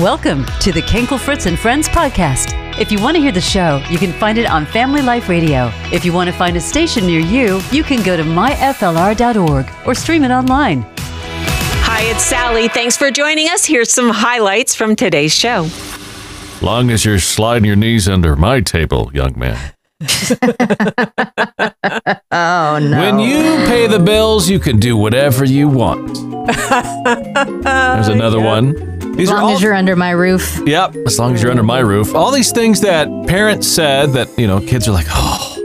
Welcome to the Kankel Fritz and Friends podcast. If you want to hear the show, you can find it on Family Life Radio. If you want to find a station near you, you can go to myflr.org or stream it online. Hi, it's Sally. Thanks for joining us. Here's some highlights from today's show. Long as you're sliding your knees under my table, young man. Oh no. When you pay the bills, you can do whatever you want. There's another one. These as are long all as you're under my roof. Yep, as long as you're under my roof. All these things that parents said that, you know, kids are like, "Oh."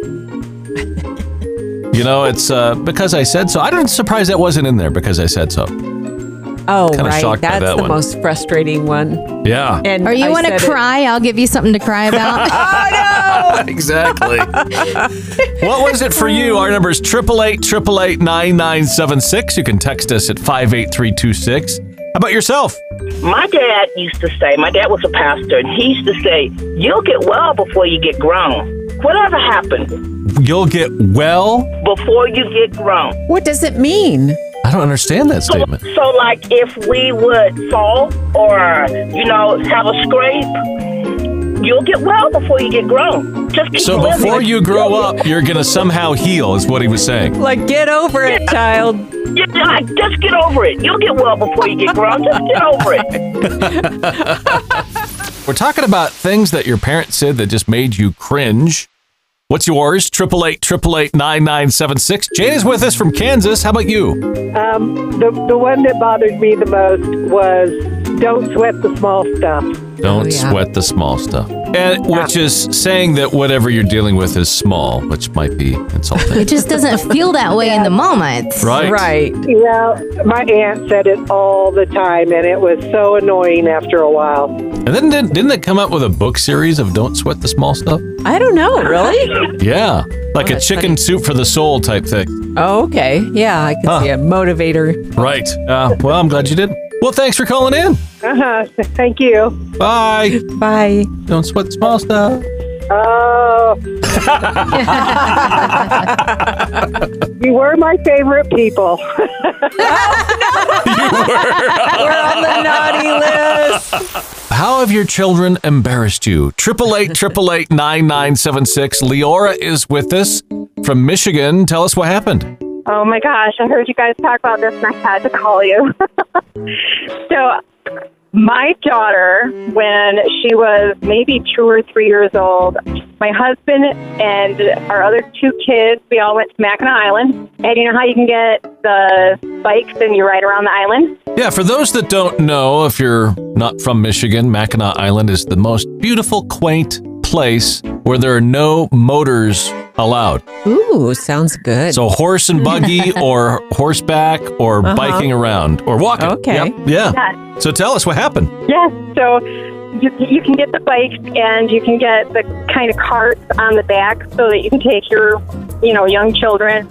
You know, it's uh, because I said so. I'm not surprised that wasn't in there because I said so. Oh, Kinda right. shocked by That's that the one. most frustrating one. Yeah. And Or you want to said it- cry? I'll give you something to cry about. Oh, no. exactly. what was it for you? Our number is 888 You can text us at 58326. How about yourself? My dad used to say, my dad was a pastor, and he used to say, You'll get well before you get grown. Whatever happened You'll get well. before you get grown. What does it mean? I don't understand that statement. So, like, if we would fall or, you know, have a scrape, you'll get well before you get grown. Just keep So living. before you grow up, you're going to somehow heal, is what he was saying. Like, get over it, child. Yeah, just get over it. You'll get well before you get grown. Just get over it. We're talking about things that your parents said that just made you cringe. What's yours? 888 Jane is with us from Kansas. How about you? Um, the the one that bothered me the most was don't sweat the small stuff. Don't Oh, yeah. sweat the small stuff. And which is saying that whatever you're dealing with is small, which might be insulting. it just doesn't feel that way in the moment. right? Right. Well, my aunt said it all the time, and it was so annoying after a while. And then didn't, didn't they come up with a book series of Don't Sweat the Small Stuff? I don't know, really? Yeah. Like a that's chicken soup for the soul type thing. Oh, okay. Yeah, I can Huh. see a motivator. Right. Uh, well, I'm glad you did. Well, thanks for calling in. Uh huh. Thank you. Bye. Bye. Don't sweat the small stuff. Oh, you were my favorite people. You were. We're on the naughty list. How have your children embarrassed you? 888 Leora is with us from Michigan. Tell us what happened. Oh my gosh, I heard you guys talk about this and I had to call you. so, my daughter, when she was maybe two or three years old, my husband and our other two kids, we all went to Mackinac Island. And you know how you can get the bikes and you ride around the island? Yeah, for those that don't know, if you're not from Michigan, Mackinac Island is the most beautiful, quaint place where there are no motors allowed. Ooh, sounds good. So horse and buggy or horseback or Uh-huh. biking around or walking. Okay. Yep. Yeah. Yeah. So tell us what happened. Yes. So you, you can get the bikes and you can get the kind of carts on the back so that you can take your, you know, young children.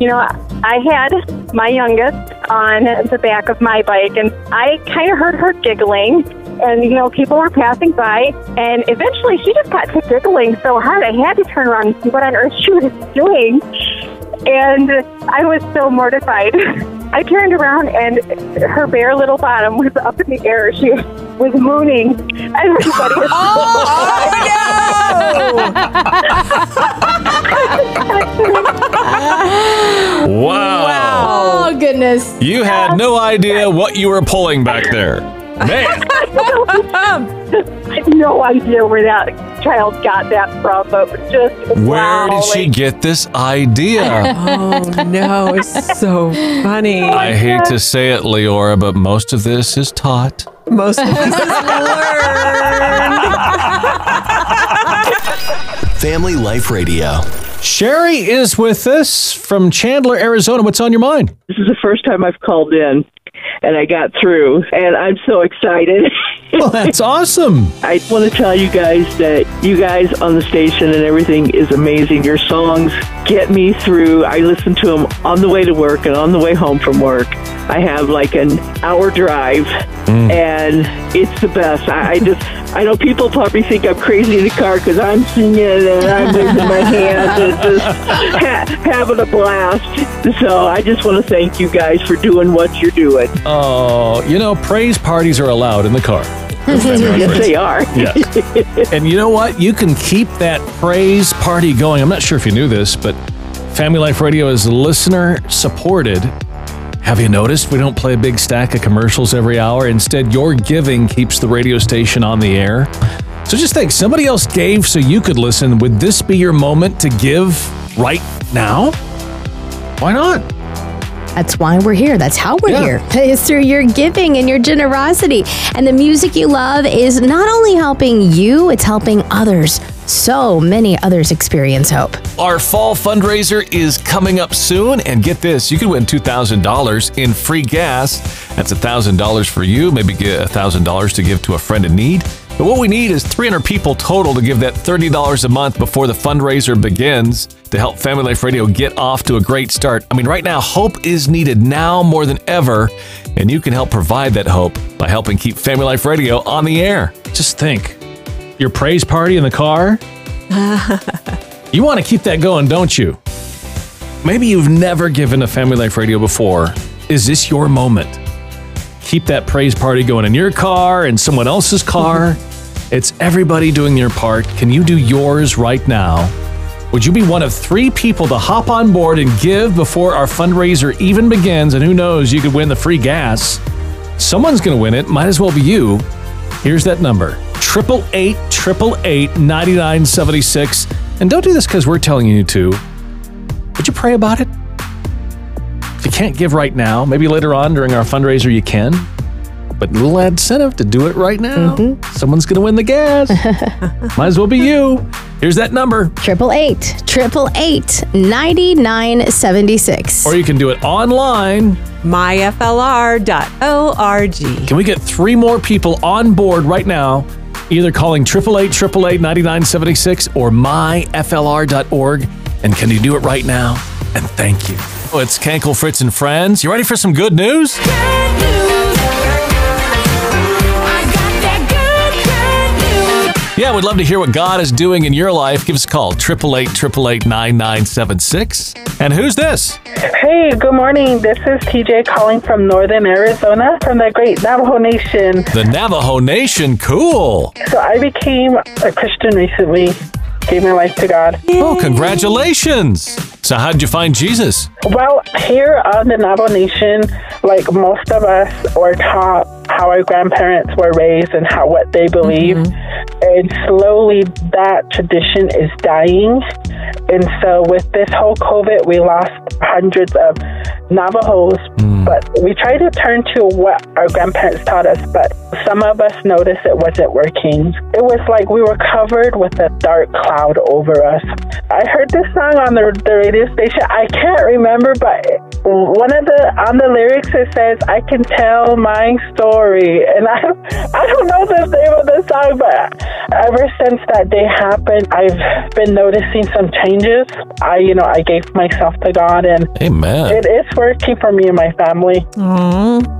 You know, I had my youngest on the back of my bike and I kind of heard her giggling. And, you know, people were passing by. And eventually she just got to giggling so hard I had to turn around and see what on earth she was doing. And I was so mortified. I turned around and her bare little bottom was up in the air. She was mooning. Everybody was oh, oh, Wow. Oh goodness. You had no idea what you were pulling back there. Man. I have no idea where that child got that from, but just Where wow, did she like, get this idea? oh no, it's so funny. Oh, I hate to say it, Leora, but most of this is taught. Most of this is learned. Family Life Radio. Sherry is with us from Chandler, Arizona. What's on your mind? This is the first time I've called in, and I got through, and I'm so excited. Well, that's awesome. I want to tell you guys that you guys on the station and everything is amazing. Your songs get me through. I listen to them on the way to work and on the way home from work. I have like an hour drive, mm. and it's the best. I, I just, I know people probably think I'm crazy in the car because I'm singing and I'm waving my hands and just ha- having a blast. So I just want to thank you guys for doing what you're doing. Oh, you know, praise parties are allowed in the car. yes, they are. Yes. and you know what? You can keep that praise party going. I'm not sure if you knew this, but Family Life Radio is listener supported. Have you noticed we don't play a big stack of commercials every hour? Instead, your giving keeps the radio station on the air. So just think somebody else gave so you could listen. Would this be your moment to give right now? Why not? That's why we're here. That's how we're Yeah. here. It's through your giving and your generosity. And the music you love is not only helping you, it's helping others. So many others experience hope. Our fall fundraiser is coming up soon, and get this you can win $2,000 in free gas. That's $1,000 for you, maybe get $1,000 to give to a friend in need. But what we need is 300 people total to give that $30 a month before the fundraiser begins to help Family Life Radio get off to a great start. I mean, right now, hope is needed now more than ever, and you can help provide that hope by helping keep Family Life Radio on the air. Just think your praise party in the car. You want to keep that going, don't you? Maybe you've never given to Family Life Radio before. Is this your moment? Keep that praise party going in your car and someone else's car. it's everybody doing their part. Can you do yours right now? Would you be one of three people to hop on board and give before our fundraiser even begins? And who knows, you could win the free gas. Someone's going to win it. Might as well be you. Here's that number 888 888 9976. And don't do this because we're telling you to. Would you pray about it? If you can't give right now, maybe later on during our fundraiser you can. But a little incentive to do it right now. Mm-hmm. Someone's going to win the gas. Might as well be you. Here's that number. Triple eight, triple eight, ninety nine seventy six. Or you can do it online. myflr.org. Can we get three more people on board right now? Either calling 888 888 9976 or myflr.org. And can you do it right now? And thank you. Oh, it's Kankel, Fritz, and Friends. You ready for some good news? Yeah, we'd love to hear what God is doing in your life. Give us a call, 888 888 9976. And who's this? Hey, good morning. This is TJ calling from northern Arizona from the great Navajo Nation. The Navajo Nation. Cool. So I became a Christian recently, gave my life to God. Oh, congratulations. So, how'd you find Jesus? Well, here on the Navajo Nation, like most of us were taught how our grandparents were raised and how what they believe. Mm-hmm. And slowly that tradition is dying. And so with this whole COVID, we lost hundreds of Navajos, mm. but we tried to turn to what our grandparents taught us, but some of us noticed it wasn't working. It was like we were covered with a dark cloud over us. I heard this song on the, the radio station. I can't remember, but one of the on the lyrics it says, "I can tell my story," and I I don't know the name of the song, but ever since that day happened, I've been noticing some changes. I you know I gave myself to God, and Amen. it is working for me and my family.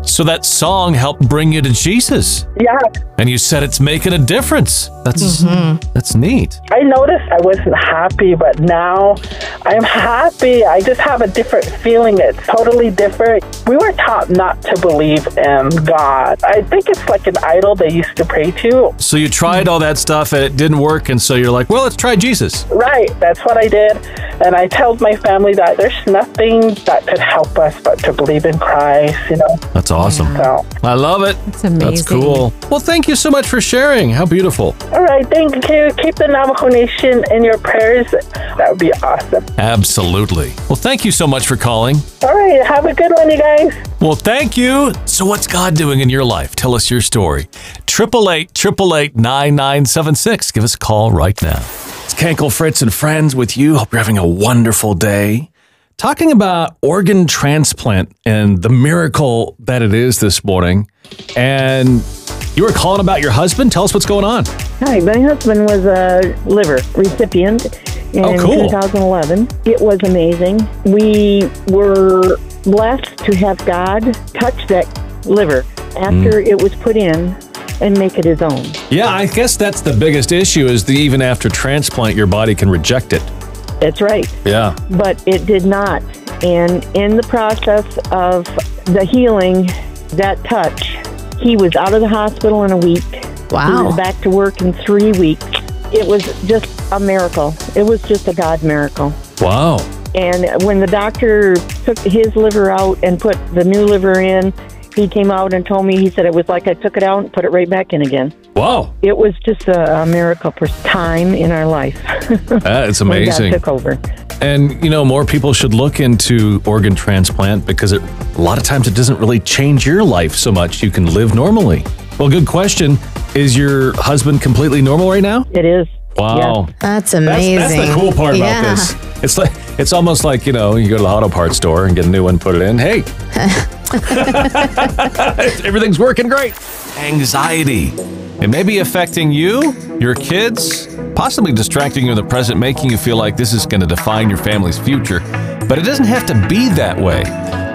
So, that song helped bring you to Jesus. Yeah, And you said it's making a difference. That's mm-hmm. that's neat. I noticed I wasn't happy, but now I'm happy. I just have a different feeling. It's totally different. We were taught not to believe in God. I think it's like an idol they used to pray to. So you tried all that stuff and it didn't work, and so you're like, well, let's try Jesus. Right, that's what I did. And I told my family that there's nothing that could help us but to believe in Christ, you know. That's awesome. So, I love it. It's amazing. That's cool. Well, thank you so much for sharing. How beautiful. all right, thank you. Keep the Navajo Nation in your prayers. That would be awesome. Absolutely. Well, thank you so much for calling. All right, have a good one, you guys. Well, thank you. So, what's God doing in your life? Tell us your story. 888 888 9976. Give us a call right now. It's Kankel Fritz and friends with you. Hope you're having a wonderful day. Talking about organ transplant and the miracle that it is this morning. And you were calling about your husband. Tell us what's going on. Hi, my husband was a liver recipient in Oh, cool. 2011. It was amazing. We were blessed to have God touch that liver after Mm. it was put in and make it his own. Yeah, I guess that's the biggest issue is that even after transplant, your body can reject it. That's right. Yeah. But it did not. And in the process of the healing, that touch, he was out of the hospital in a week. Wow. He was back to work in three weeks. It was just a miracle. It was just a God miracle. Wow. And when the doctor took his liver out and put the new liver in, he came out and told me, he said it was like I took it out and put it right back in again. Wow. It was just a, a miracle for time in our life. That's amazing. took over. And, you know, more people should look into organ transplant because it, a lot of times it doesn't really change your life so much. You can live normally. Well, good question. Is your husband completely normal right now? It is. Wow. That's That's, amazing. that's the cool part Yeah. about this. It's like it's almost like you know you go to the auto parts store and get a new one, put it in. Hey, everything's working great. Anxiety. It may be affecting you, your kids, possibly distracting you in the present, making you feel like this is going to define your family's future. But it doesn't have to be that way.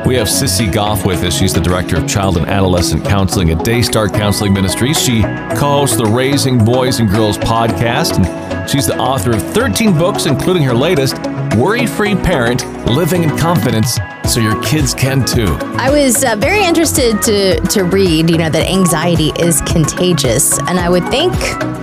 We have Sissy Goff with us. She's the director of child and adolescent counseling at Daystar Counseling Ministries. She co-hosts the Raising Boys and Girls podcast, and she's the author of 13 books, including her latest, Worry-Free Parent: Living in Confidence, so your kids can too. I was uh, very interested to to read, you know, that anxiety is contagious, and I would think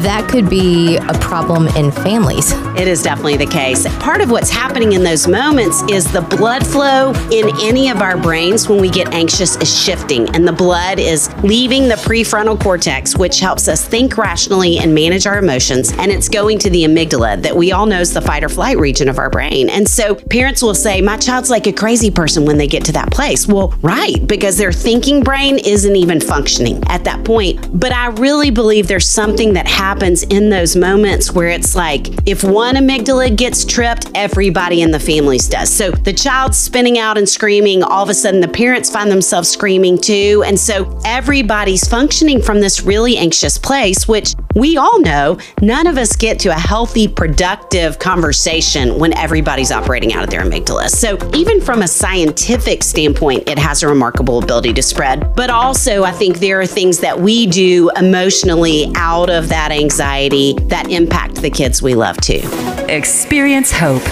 that could be a problem in families. It is definitely the case. Part of what's happening in those moments is the blood flow in any of our brains when we get anxious is shifting, and the blood is leaving the prefrontal cortex, which helps us think rationally and manage our emotions, and it's going to the amygdala that we all know is the fight or flight region of our brain. And so parents will say, My child's like a crazy person when they get to that place. Well, right, because their thinking brain isn't even functioning at that point. But I really believe there's something that happens in those moments where it's like if one amygdala gets tripped, everybody in the families does. So the child's spinning out and screaming, all of a sudden the parents find themselves screaming too. And so everybody's functioning from this really anxious place, which we all know none of us get to a healthy, productive conversation when everybody's operating out of their amygdala. So, even from a scientific standpoint, it has a remarkable ability to spread. But also, I think there are things that we do emotionally out of that anxiety that impact the kids we love too. Experience hope.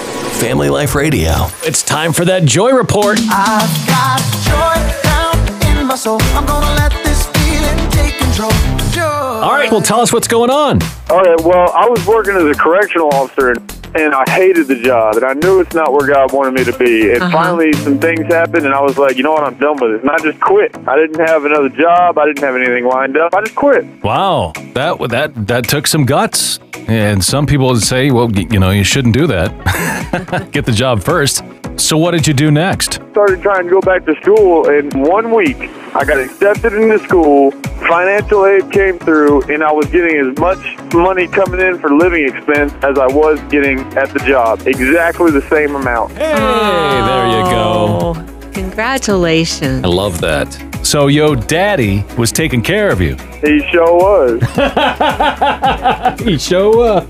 Family Life Radio. It's time for that joy report. I've got joy down in my soul. I'm gonna let this feeling take control. Joy. All right, well, tell us what's going on. All right. Well, I was working as a correctional officer, and, and I hated the job, and I knew it's not where God wanted me to be. And uh-huh. finally, some things happened, and I was like, you know what? I'm done with it. And I just quit. I didn't have another job. I didn't have anything lined up. I just quit. Wow, that that that took some guts. And some people would say, well, you know, you shouldn't do that. Get the job first. So what did you do next? Started trying to go back to school, and one week I got accepted into school. Financial aid came through, and I was getting as much money coming in for living expense as I was getting at the job. Exactly the same amount. Hey, there you go. Congratulations. I love that. So, yo, daddy was taking care of you. He sure was. he sure was.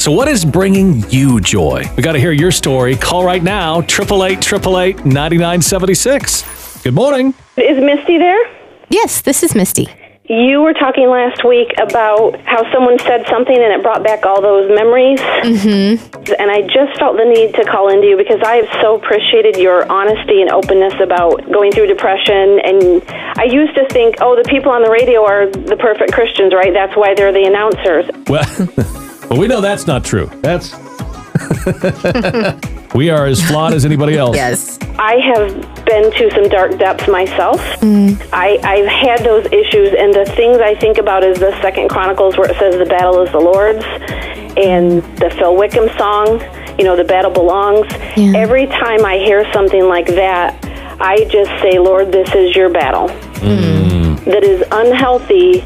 So, what is bringing you joy? We got to hear your story. Call right now, 888 888 9976. Good morning. Is Misty there? Yes, this is Misty. You were talking last week about how someone said something and it brought back all those memories. Mm-hmm. And I just felt the need to call into you because I have so appreciated your honesty and openness about going through depression. And I used to think, oh, the people on the radio are the perfect Christians, right? That's why they're the announcers. Well, well we know that's not true. That's. we are as flawed as anybody else. Yes. I have been to some dark depths myself. Mm. I, I've had those issues, and the things I think about is the Second Chronicles where it says the battle is the Lord's, and the Phil Wickham song, you know, the battle belongs. Every time I hear something like that, I just say, Lord, this is your battle. Mm. That is unhealthy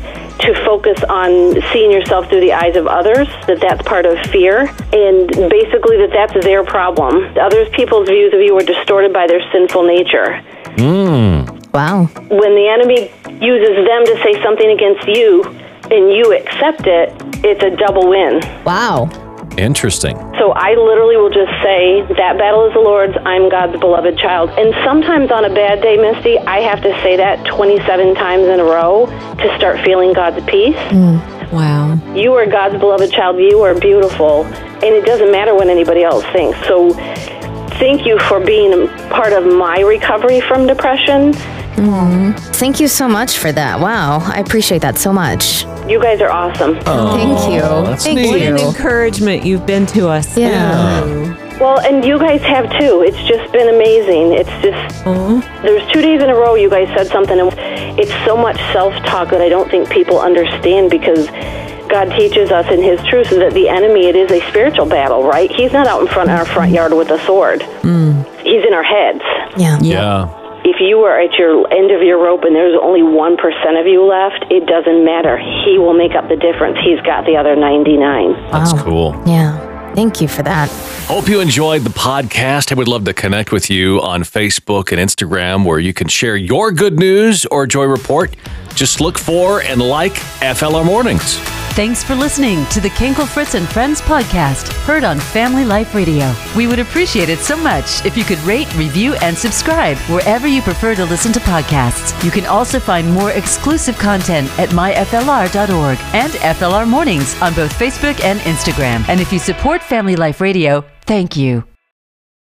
to focus on seeing yourself through the eyes of others, that that's part of fear, and basically that that's their problem. Others people's views of you are distorted by their sinful nature. Mm. Wow. When the enemy uses them to say something against you and you accept it, it's a double win. Wow. Interesting. So I literally will just say, that battle is the Lord's, I'm God's beloved child. And sometimes on a bad day, Misty, I have to say that 27 times in a row to start feeling God's peace. Mm, wow. You are God's beloved child. You are beautiful. And it doesn't matter what anybody else thinks. So thank you for being a part of my recovery from depression. Aw. Thank you so much for that. Wow. I appreciate that so much. You guys are awesome. Thank you. that's Thank What an you. encouragement you've been to us. Yeah. Well, and you guys have too. It's just been amazing. It's just there's two days in a row you guys said something, and it's so much self-talk that I don't think people understand because God teaches us in His truth that the enemy it is a spiritual battle, right? He's not out in front of our front yard with a sword. Mm. He's in our heads. Yeah. Yeah. If you are at your end of your rope and there's only 1% of you left, it doesn't matter. He will make up the difference. He's got the other 99. That's Wow. cool. Yeah. Thank you for that. Hope you enjoyed the podcast. I would love to connect with you on Facebook and Instagram where you can share your good news or joy report. Just look for and like FLR Mornings. Thanks for listening to the Kankel Fritz and Friends podcast, heard on Family Life Radio. We would appreciate it so much if you could rate, review, and subscribe wherever you prefer to listen to podcasts. You can also find more exclusive content at myflr.org and FLR Mornings on both Facebook and Instagram. And if you support Family Life Radio, thank you.